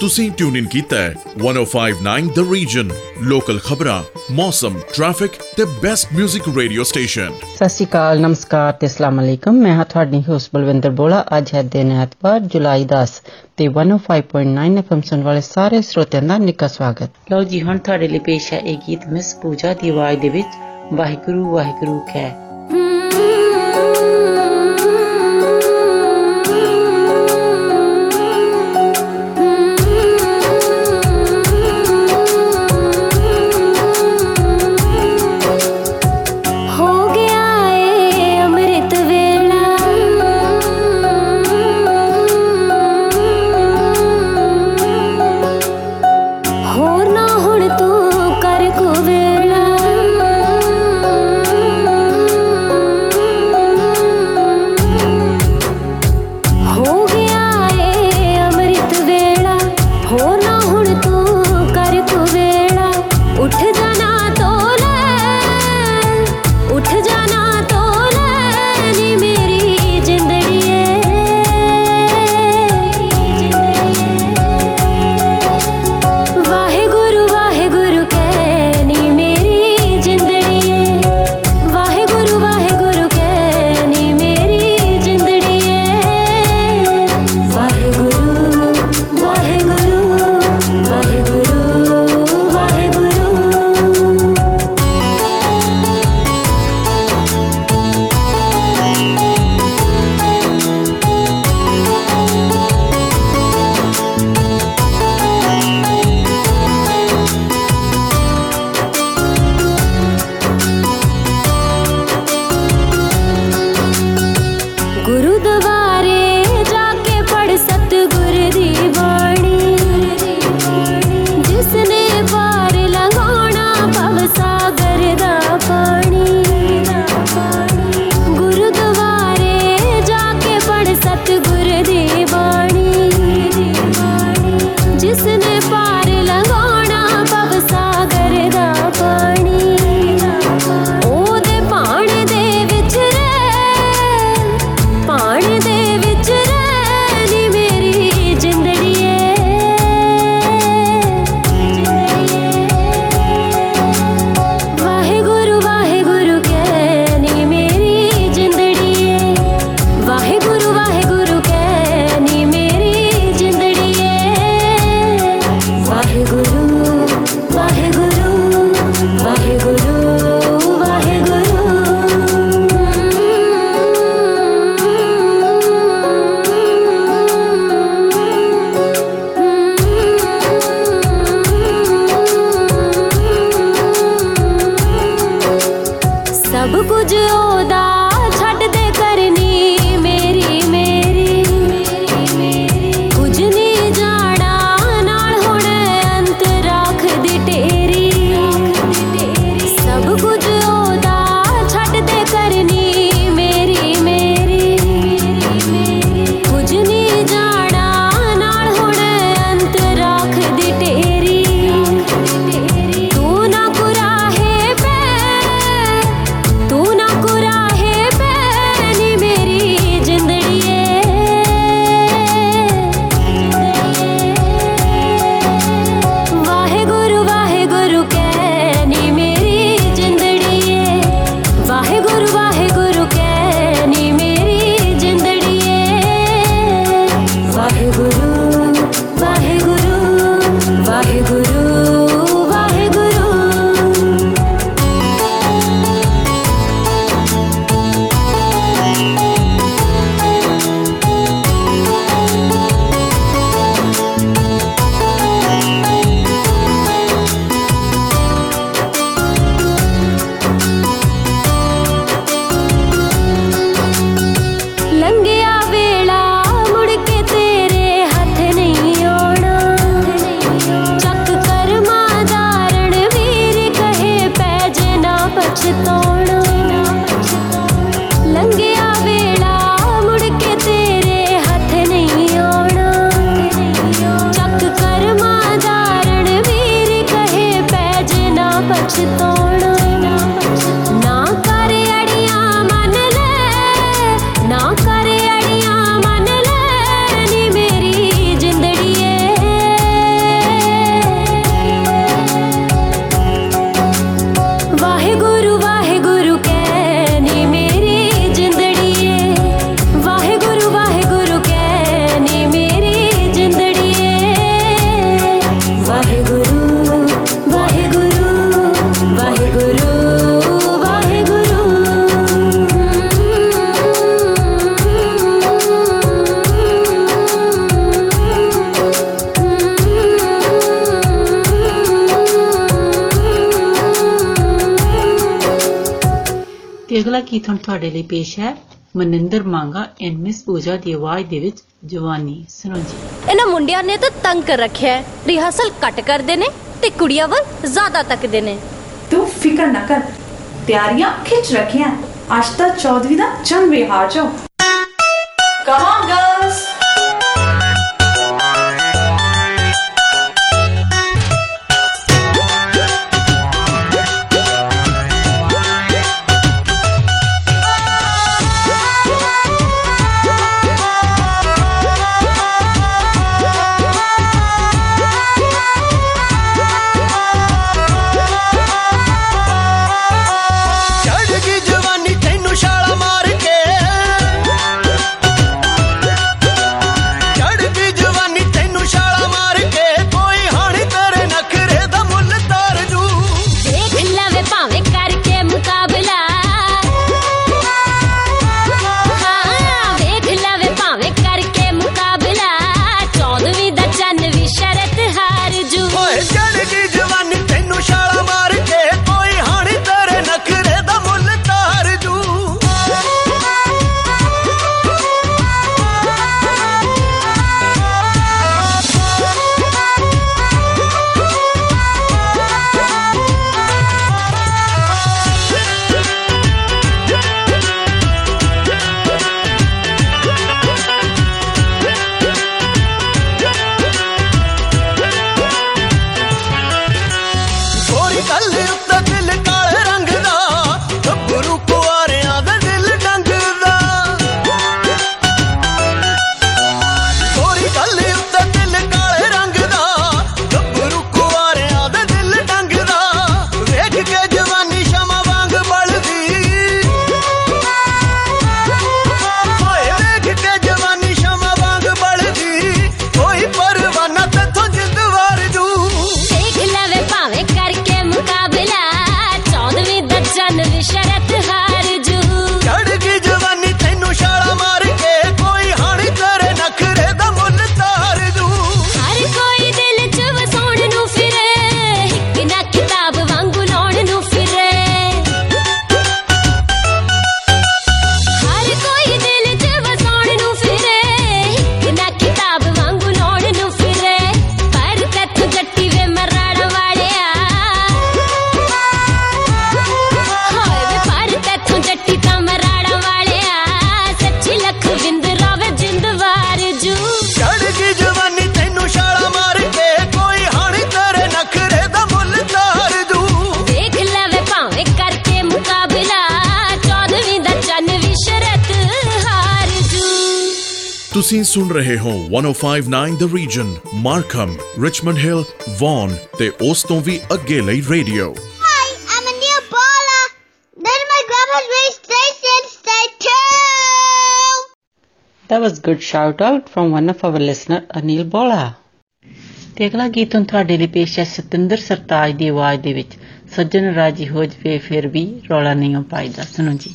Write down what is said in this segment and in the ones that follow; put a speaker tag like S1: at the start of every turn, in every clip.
S1: ਤੁਸੀਂ ਟਿਊਨ ਇਨ ਕੀਤਾ ਹੈ 1059 ਦ ਰੀਜਨ ਲੋਕਲ ਖਬਰਾਂ ਮੌਸਮ ਟ੍ਰੈਫਿਕ ਤੇ ਬੈਸਟ 뮤직 ਰੇਡੀਓ ਸਟੇਸ਼ਨ
S2: ਸਤਿ ਸ਼੍ਰੀ ਅਕਾਲ ਨਮਸਕਾਰ ਤੇ ਅਸਲਾਮ ਅਲੈਕਮ। ਮੈਂ ਹਾਂ ਤੁਹਾਡੀ ਹੋਸਟ ਬਲਵਿੰਦਰ ਬੋਲਾ। ਅੱਜ ਹੈ ਦਿਨ ਐਤਵਾਰ ਜੁਲਾਈ 10 ਤੇ 105.9 ਐਫਐਮ ਸੁਣ ਵਾਲੇ ਸਾਰੇ ਸਰੋਤਿਆਂ ਦਾ ਨਿੱਘਾ ਸਵਾਗਤ। ਲਓ ਜੀ ਹੁਣ ਤੁਹਾਡੇ ਲਈ ਪੇਸ਼ ਹੈ ਇਹ ਗੀਤ ਮਿਸ ਪੂਜਾ ਦੀ ਆਵਾਜ਼ ਦੇ ਵਿੱਚ। ਵਾਹਿਗੁਰੂ ਵਾਹਿਗੁਰੂ ਕਹਿ।
S3: ਤੇ
S4: ਅਗਲਾ ਗੀਤ ਹੁਣ ਤੁਹਾਡੇ ਲਈ ਪੇਸ਼ ਹੈ। ਮਨਿੰਦਰ ਮੰਗਾ ਐਂਡ ਮਿਸ ਪੂਜਾ ਦੀ ਆਵਾਜ਼ ਦੇ ਵਿੱਚ ਜਵਾਨੀ ਸੁਣੋ ਜੀ
S5: ਇਹਨਾਂ ਮੁੰਡਿਆਂ ਨੇ ਤਾਂ ਤੰਗ ਕਰ ਰੱਖਿਆ ਹੈ। ਰਿਹਰਸਲ ਕੱਟ ਕਰਦੇ ਨੇ ਤੇ ਕੁੜੀਆਂ ਵੱਲ ਜ਼ਿਆਦਾ ਤੱਕਦੇ ਨੇ।
S6: ਤੂੰ ਫਿਕਰ ਨਾ ਕਰ। ਤਿਆਰੀਆਂ ਖਿੱਚ ਰੱਖੀਆਂ। ਅੱਜ ਤਾਂ ਚੌਧਰੀ ਦਾ ਜਨਮ ਵਿਹਾਰ ਜੋ ਕਮ ਗਰਲਸ
S1: ਰਹੇ ਹੋ 1059 the region Markham Richmond Hill Vaughan ਤੇ ਉਸ ਤੋਂ ਵੀ ਅੱਗੇ ਲਈ radio
S7: Hi, I'm a new baller. Then my grandpa's race station, stay tuned.
S4: That was good shout out from one of our listener Anil Bola. ਤੇ ਅਗਲਾ ਗੀਤ ਹੁਣ ਤੁਹਾਡੇ ਲਈ ਪੇਸ਼ ਹੈ ਸਤਿੰਦਰ ਸਰਤਾਜ ਦੀ ਆਵਾਜ਼ ਦੇ ਵਿੱਚ ਸੱਜਣ ਰਾਜੀ ਹੋ ਜਵੇ ਫਿਰ ਵੀ ਰੌਲਾ ਨਹੀਂ ਪਾਈਦਾ ਸੁਣੋ ਜੀ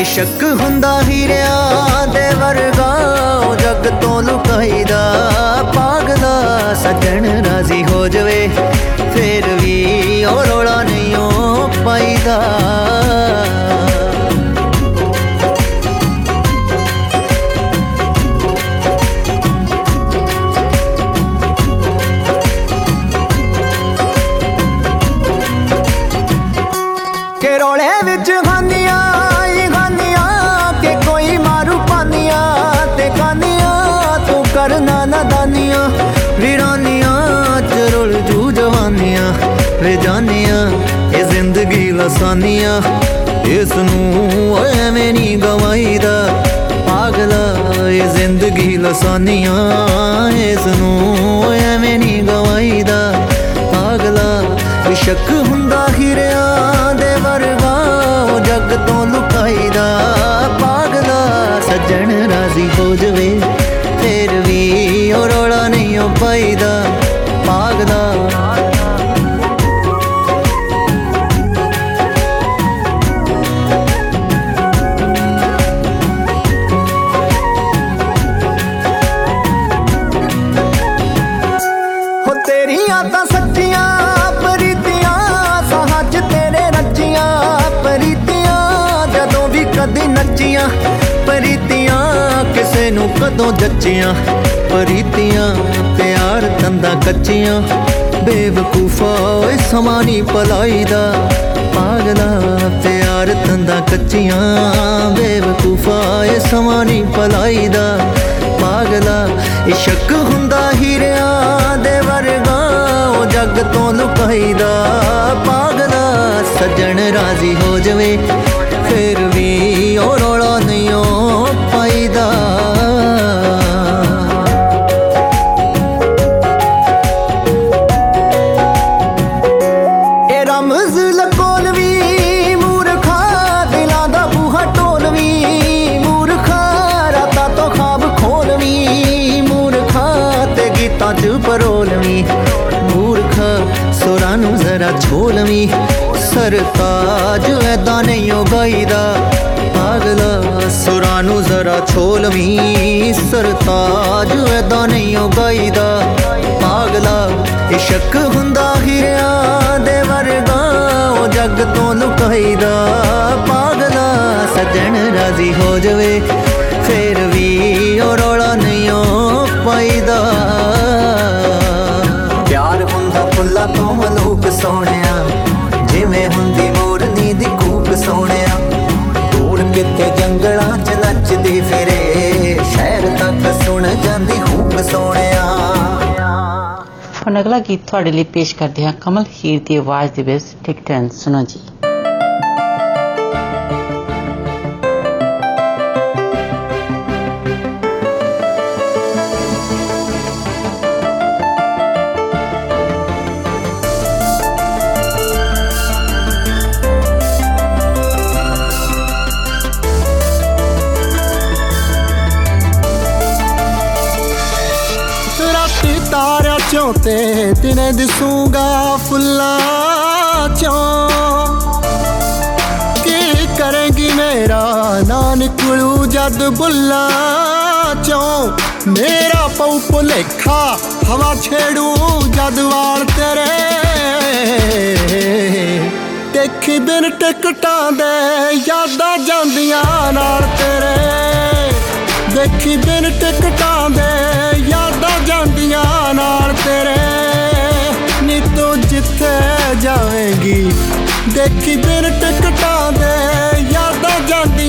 S8: ਇਸ਼ਕ ਹੁੰਦਾ ਹੀਰਿਆਂ ਦੇ ਵਰਗਾ, ਉਹ ਜੱਗ ਤੋਂ ਲੁਕਾਈਦਾ ਪਾਗਲਾ ਸੱਜਣ ਰਾਜ਼ੀ ਹੋ ਜਵੇ। ਫੇਰ ਵੀ ਉਹ ਰੋਲਾ ਨਹੀਂ ਉਹ ਪਾਈਦਾ। ਲਸਾਨੀਆਂ ਇਸ ਨੂੰ ਓਏ ਐਵੇਂ ਨਹੀਂ ਗਵਾਈਦਾ। ਪਾਗਲਾ ਇਹ ਜ਼ਿੰਦਗੀ ਲਸਾਨੀਆਂ ਇਸ ਨੂੰ ਓਏ ਐਵੇਂ ਨਹੀਂ ਗਵਾਈਦਾ। ਪਾਗਲਾ ਇਹ ਸ਼ੱਕ ਹੁੰਦਾ ਹੀਰਿਆਂ ਦੇ ਵਰਗਾ, ਉਹ ਜੱਗ ਤੋਂ ਲੁਕਾਈਦਾ। ਪਾਗਲਾ ਸੱਜਣ ਰਾਜ਼ੀ ਹੋ ਜਵੇ, ਫਿਰ ਵੀ ਉਹ ਰੋਲਾ ਨਹੀਂ ਉਹ ਪਾਈਦਾ। ਪਾਗਲਾ ਕਿਸੇ ਨੂੰ ਕਦੋਂ ਜੱਚੀਆਂ ਪ੍ਰੀਤੀਆਂ ਪਿਆਰ ਤੰਦਾ ਕੱਚੀਆਂ, ਬੇਵਕੂਫਾ ਓਏ ਸਮਾਂ ਨਹੀਂ ਭਲਾਈ ਦਾ ਪਾਗਲਾ ਪਿਆਰ ਤੰਦਾ ਕੱਚੀਆਂ, ਬੇਵਕੂਫਾ ਏ ਸਮਾਂ ਨਹੀਂ ਭਲਾਈ ਦਾ ਪਾਗਲਾ ਇਹ ਸ਼ੱਕ ਹੁੰਦਾ ਹੀਰਿਆਂ ਦੇ ਵਰਗਾ, ਉਹ ਜੱਗ ਤੋਂ ਲੁਕਾਈਦਾ। ਪਾਗਲਾ ਸੱਜਣ ਰਾਜ਼ੀ ਹੋ ਜਵੇ, ਫਿਰ ਵੀ ਉਹ ਸਰਤਾਜ ਐਦਾਂ ਨਹੀਂ ਉਹ ਗਾਈਦਾ। ਪਾਗਲਾ ਸੁਰਾਂ ਨੂੰ ਜ਼ਰਾ ਛੋਲਵੀਂ ਸਰਤਾਜ ਐਦਾਂ ਨਹੀਂ ਉਹ ਗਾਈਦਾ। ਪਾਗਲਾ ਇਹ ਸ਼ੱਕ ਹੁੰਦਾ ਹੀਰਿਆਂ ਦੇ ਵਰਗਾ, ਉਹ ਜੱਗ ਤੋਂ ਲੁਕਾਈਦਾ। ਪਾਗਲਾ ਸੱਜਣ ਰਾਜ਼ੀ ਹੋ ਜਵੇ, ਫਿਰ ਵੀ ਉਹ ਰੋਲਾ ਨਹੀਂ ਉਹ ਪਾਈਦਾ। ਪਿਆਰ ਹੁੰਦਾ ਫੁੱਲਾਂ ਤੋਂ ਮਲੂਕ ਸੋਹਣਿਆ ਜੰਗਲਾਂ 'ਚ ਨੱਚਦੀ ਫਿਰੇ। ਸ਼ਹਿਰ ਤੱਕ ਸੁਣ ਜਾਂਦੀ ਹੂਕ ਸੋਹਣਿਆ।
S4: ਹੁਣ ਅਗਲਾ ਗੀਤ ਤੁਹਾਡੇ ਲਈ ਪੇਸ਼ ਕਰਦੇ ਹਾਂ। ਕਮਲ ਹੀਰ ਦੀ ਆਵਾਜ਼ ਦੇ ਵਿੱਚ। ਟਿਕ ਟੈਨ, ਸੁਣੋ ਜੀ।
S9: ਤਾਰਿਆਂ ਤੇ ਦਿਨੇ ਦਿਸੂਗਾ ਫੁੱਲਾਂ ਚੋਂ। ਕੀ ਕਰੇਗੀ ਮੇਰਾ ਨਾ ਨਿਕਲੂ ਜਦ ਬੁੱਲਾਂ ਚੋਂ। ਮੇਰਾ ਪਉ ਭੁਲੇਖਾ ਹਵਾ ਛੇੜੂ ਜਦ ਵਾਲ ਤੇਰੇ। ਦੇਖੀ ਬਿਨ ਟਿਕਟਾਂ ਦੇ ਯਾਦਾਂ ਜਾਂਦੀਆਂ ਨਾਲ ਤੇਰੇ। ਦੇਖੀ ਬਿਨ ਟਿਕਟਾਂ ਦੇ ਯਾਦਾਂ ਜਾਂਦੀਆਂ ਤੇਰੇ ਨੀ ਤੂੰ ਜਿੱਥੇ ਜਾਵੇਂਗੀ। ਦੇਖੀ ਬਿਨ ਟਿਕਟਾਂ ਦੇ ਯਾਦਾਂ ਜਾਂਦੀਆਂ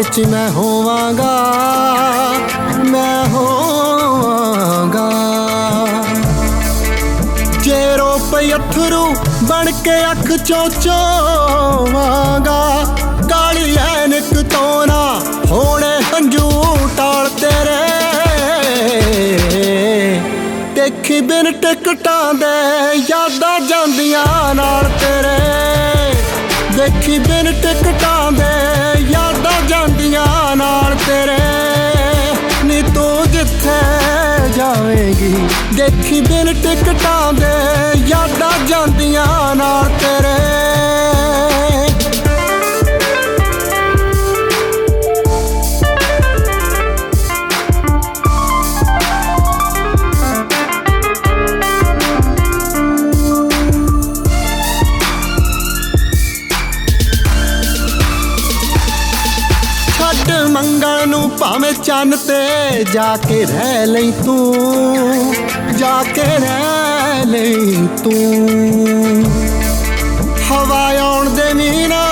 S9: ਵਿੱਚ ਮੈਂ ਹੋਵਾਂਗਾ ਮੈਂ ਹੋਵਾਂਗਾ। ਜੇ ਰੋ ਪਈ ਅਥਰੂ ਬਣ ਕੇ ਅੱਖ ਚੋਂ ਚੋਵਾਂਗਾ। ਕਾਲੀ ਐਨਕ ਤੋਂ ਨਾ ਹੋਣੇ ਹੰਝੂ ਟਾਲ ਤੇਰੇ। ਦੇਖੀ ਬਿਨ ਟਿਕਟਾਂ ਦੇ ਯਾਦਾਂ ਜਾਂਦੀਆਂ ਨਾਲ ਤੇਰੇ। ਦੇਖੀ ਬਿਨ ਟਿਕਟਾਂ ਦੇ ਜਾਵੇਂਗੀ ਦੇਖੀ ਬਿਨ ਟਿਕਟਾਂ ਦੇ ਯਾਦਾਂ ਤੇ ਜਾ ਕੇ ਰਹਿ ਲਈ ਤੂੰ ਜਾ ਕੇ ਰਹਿ ਲਈ ਤੂੰ ਹਵਾ ਆਉਣ ਦੇ ਨੀ ਨਾ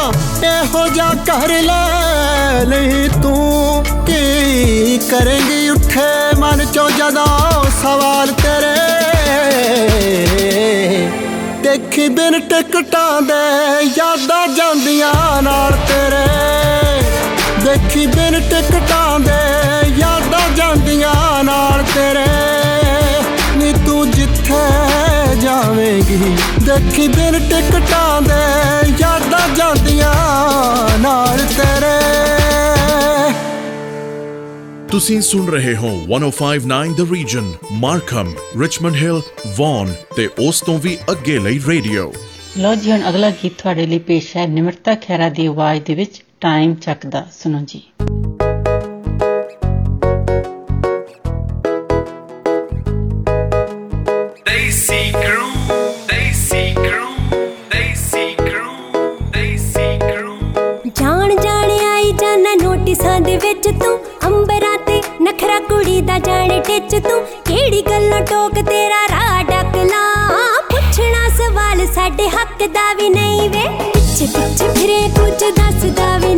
S9: ਇਹੋ ਜਾ ਕਰ ਲੈ ਲਈ ਤੂੰ ਕੀ ਕਰੇਂਗੀ ਉੱਠੇ ਮਨ ਚੋਂ ਜਦੋਂ ਸਵਾਲ ਤੇਰੇ ਦੇਖੀ ਬਿਨ ਟਿਕਟਾਂ ਦੇ ਯਾਦਾਂ ਜਾਂਦੀਆਂ ਨਾਲ ਤੇਰੇ ਦੇਖੀ ਬਿਨ ਟਿਕਟਾਂ ਜਾਵੇਂਗੀ ਦੇਖੀ ਬਿਨ ਟਿਕਟਾਂ ਦੇ ਯਾਦਾਂ ਜਾਂਦੀਆਂ ਨਾਲ ਤੇਰੇ।
S1: ਤੁਸੀਂ ਸੁਣ ਰਹੇ ਹੋ 1059 the region Markham Richmond Hill Vaughan ਤੇ ਉਸ ਤੋਂ ਵੀ ਅੱਗੇ ਲਈ ਰੇਡੀਓ
S4: ਲਓ ਜੀ ਹੁਣ ਅਗਲਾ ਗੀਤ ਤੁਹਾਡੇ ਲਈ ਪੇਸ਼ ਹੈ ਨਿਮਰਤਾ ਖੈਰਾ ਦੀ ਆਵਾਜ਼ ਦੇ ਵਿੱਚ ਟਾਈਮ ਚੱਕਦਾ। ਸੁਣੋ ਜੀ।
S2: ਨੋਟਿਸਾਂ ਦੇ ਵਿੱਚ ਤੂੰ, ਅੰਬਰਾਂ ਤੇ ਨਖਰਾ ਕੁੜੀ ਦਾ ਜਾਣੇ ਟਿੱਚ ਤੂੰ। ਕਿਹੜੀ ਗੱਲੋਂ ਟੋਕ ਤੇਰਾ ਰਾਹ ਡਕਲਾ? ਪੁੱਛਣਾ ਸਵਾਲ ਸਾਡੇ ਹੱਕ ਦਾ ਵੀ ਨਹੀਂ ਵੇ। ਪਿੱਛੇ ਪਿੱਛੇ ਫਿਰੇ ਕੁਝ ਦੱਸਦਾ ਵੀ ਨਹੀਂ ਵੇ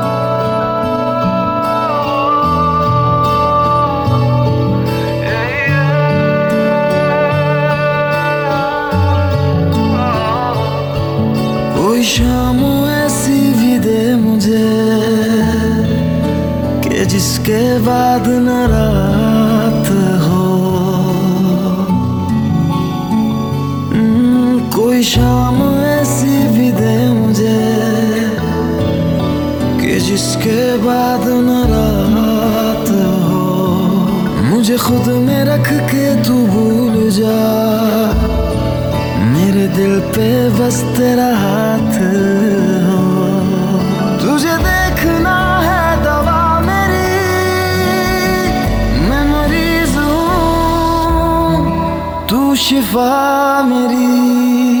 S10: शाम ऐसी भी दे मुझे कि
S11: जिसके बाद न रात हो। हम्म, कोई शाम ऐसी भी दे मुझे कि जिसके बाद न रात हो। मुझे खुद में रख के तू भूल जा। मेरे दिल पे बस तेरा तुझे देखना है दवा मेरी। मैं तू शिफा मेरी।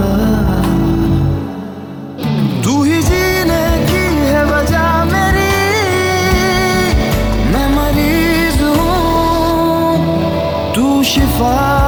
S11: te.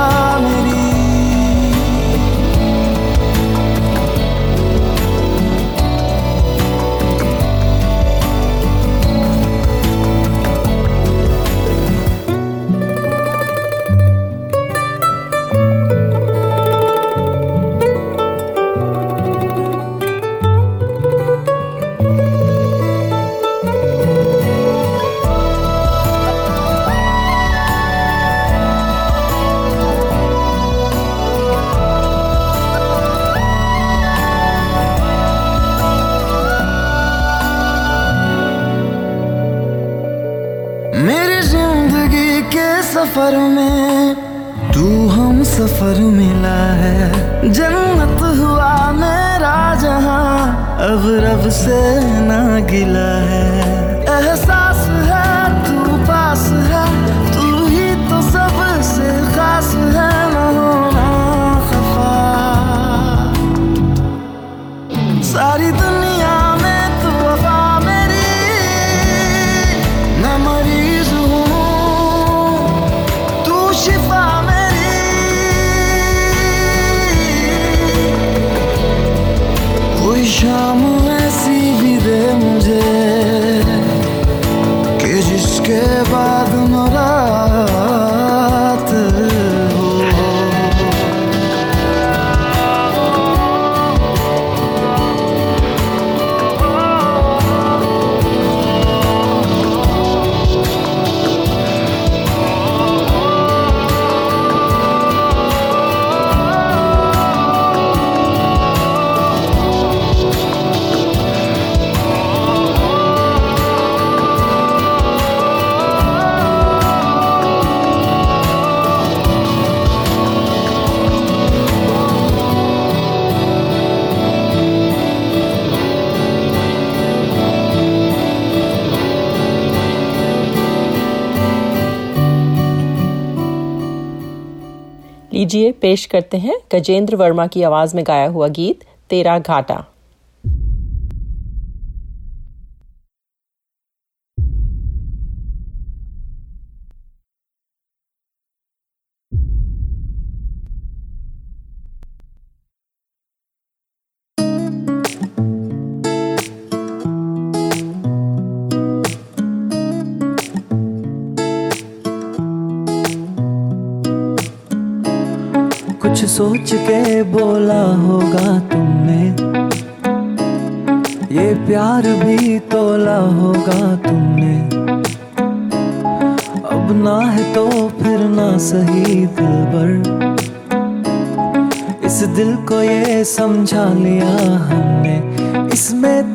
S12: लीजिए पेश करते हैं गजेंद्र वर्मा की आवाज़ में गाया हुआ गीत तेरा घाटा।
S11: सही दिल पर। इस दिल को ये समझा लिया हमने। इसमें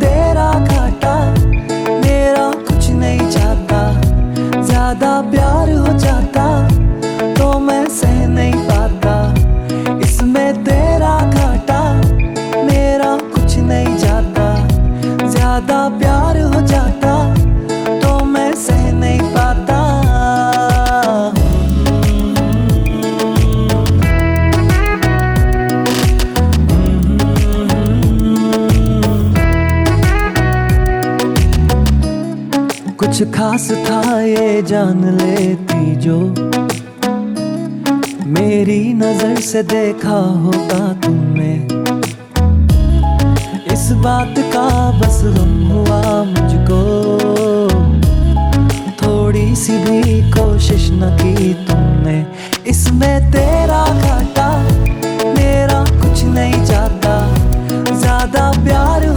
S11: कुछ
S13: खास था ये जान लेती जो मेरी नज़र से देखा होगा तुमने। इस बात का बस गम हुआ मुझको। थोड़ी सी भी कोशिश न की तुमने। इसमें तेरा घाटा, मेरा कुछ नहीं जाता। ज़्यादा प्यार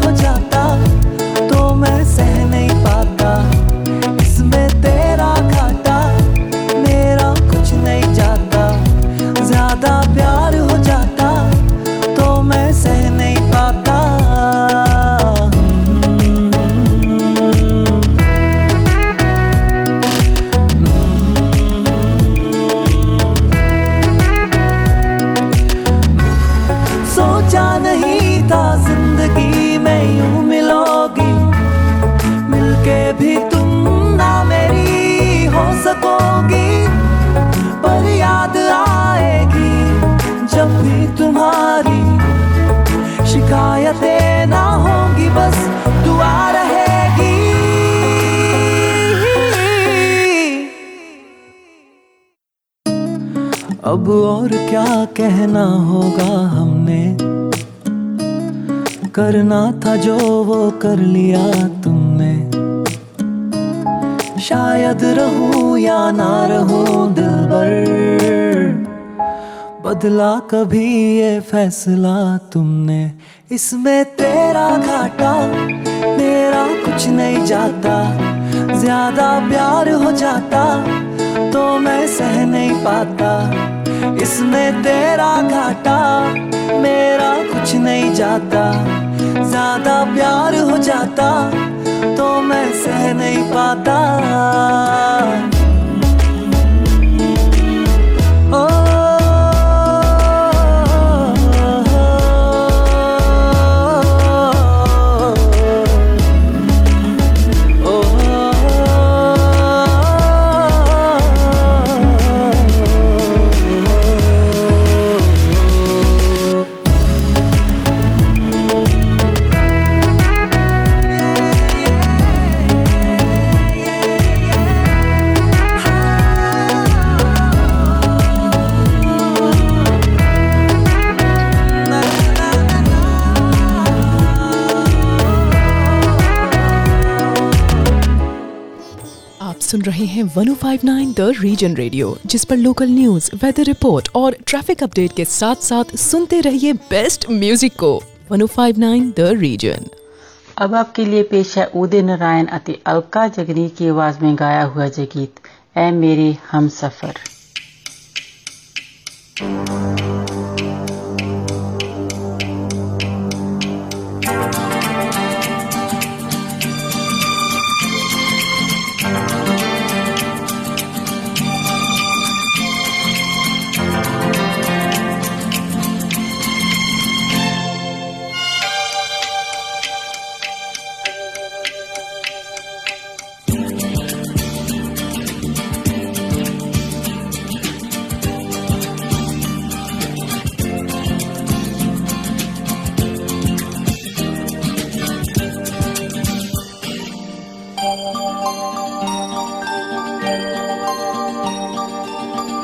S13: और क्या कहना होगा हमने? करना था जो वो कर लिया तुमने। शायद रहूँ या ना रहूँ दिल भर, बदला कभी ये फैसला तुमने। इसमें तेरा घाटा, मेरा कुछ नहीं जाता। ज़्यादा प्यार हो जाता तो मैं सह नहीं पाता। इसमें तेरा घाटा, मेरा कुछ नहीं जाता। ज़्यादा प्यार हो जाता तो मैं सह नहीं पाता।
S14: सुन रहे हैं 1059 द रीजन रेडियो जिस पर लोकल न्यूज़ वेदर रिपोर्ट और ट्रैफ़िक अपडेट के साथ साथ सुनते रहिए बेस्ट म्यूज़िक को। 1059 द रीजन
S4: अब आपके लिए पेश है उदय नारायण अति अलका जगनी की आवाज़ में गाया हुआ जय गीत ए मेरे हम सफ़र।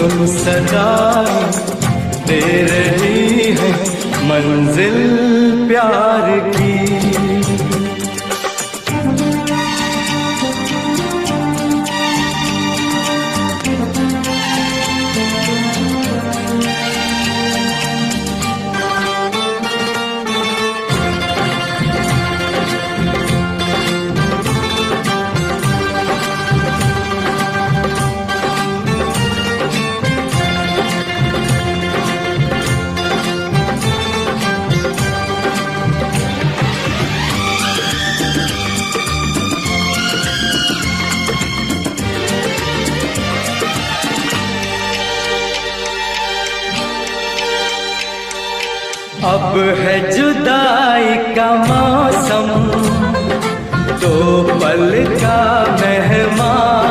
S13: सुन सदाई दे रही है मंजिल प्यार की।
S15: अब है जुदाई का मौसम दो पल का मेहमान।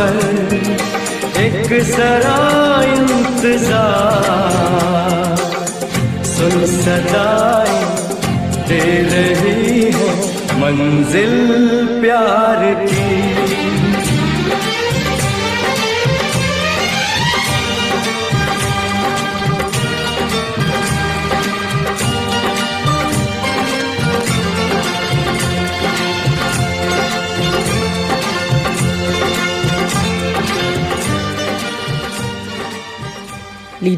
S16: खबर एक सरा इंतज़ार। सुन सदाई दे रही हो मंजिल प्यार की।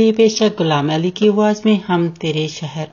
S17: लिए
S4: पेशा गुलाम अली की आवाज़ में हम तेरे शहर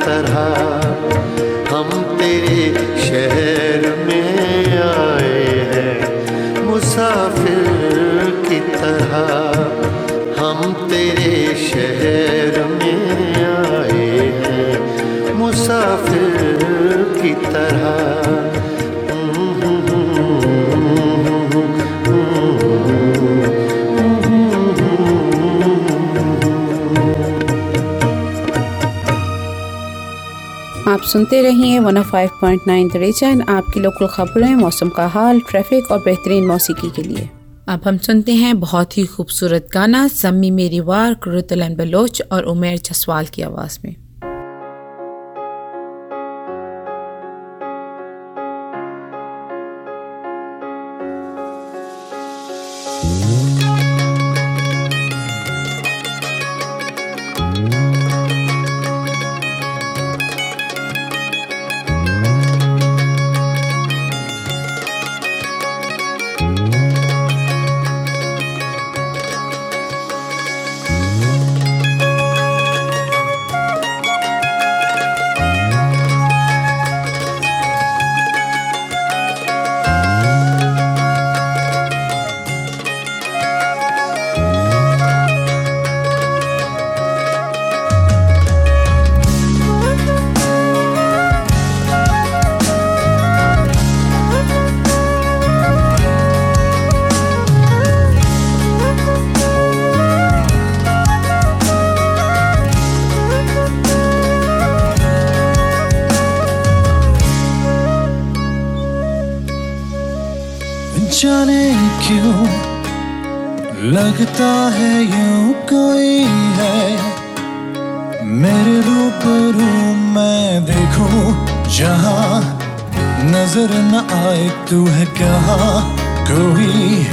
S18: तरह
S19: आप सुनते रहिए 105.9 द रीजन आपकी लोकल खबरें, मौसम का हाल ट्रैफ़िक और बेहतरीन मौसीकी के लिए।
S20: अब हम सुनते हैं बहुत ही खूबसूरत गाना सम्मी मेरी वार कुरुतलन बलोच और उमेर जसवाल की आवाज़ में।
S21: जाने क्यों लगता है यूँ कोई है? मेरे रूबरू मैं देखूँ जहाँ नज़र न आए तू है कहाँ? कोई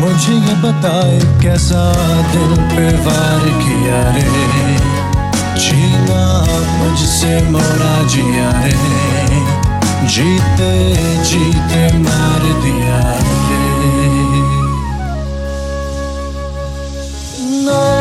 S21: मुझे ये बताए कैसा दिल पे वार किया रे? जीना मुझसे मोरा जिया रे। Gite, gite, mare di arte. No.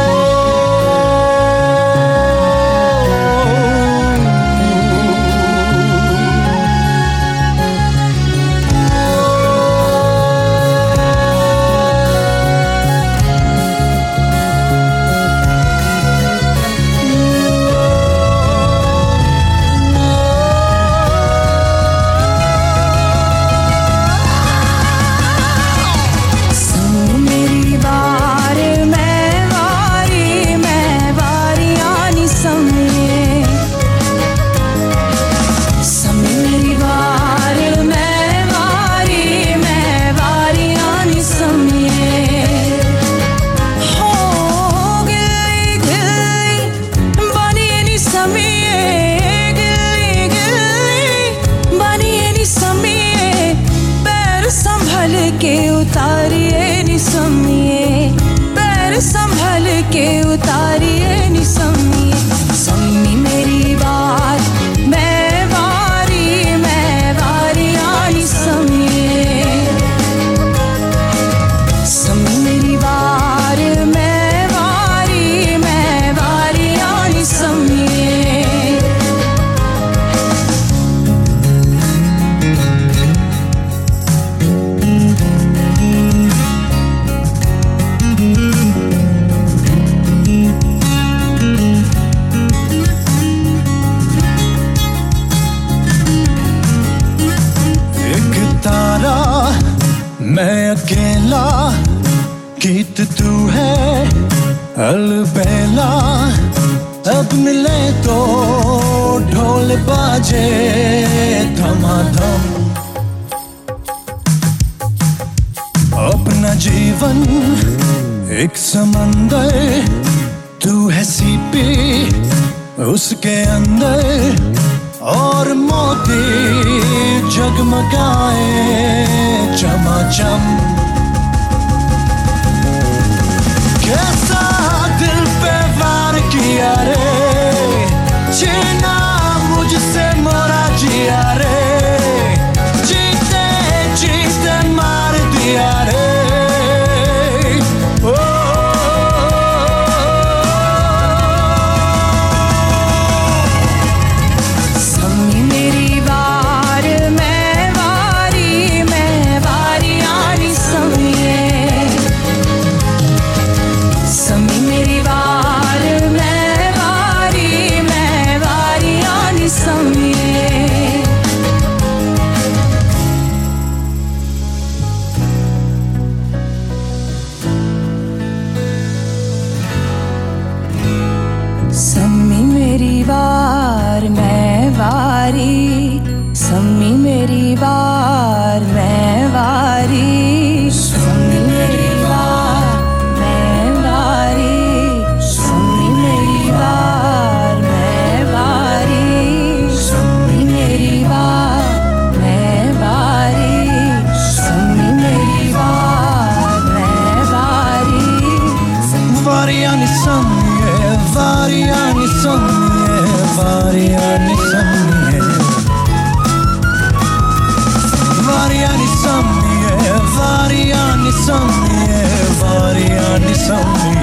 S21: something.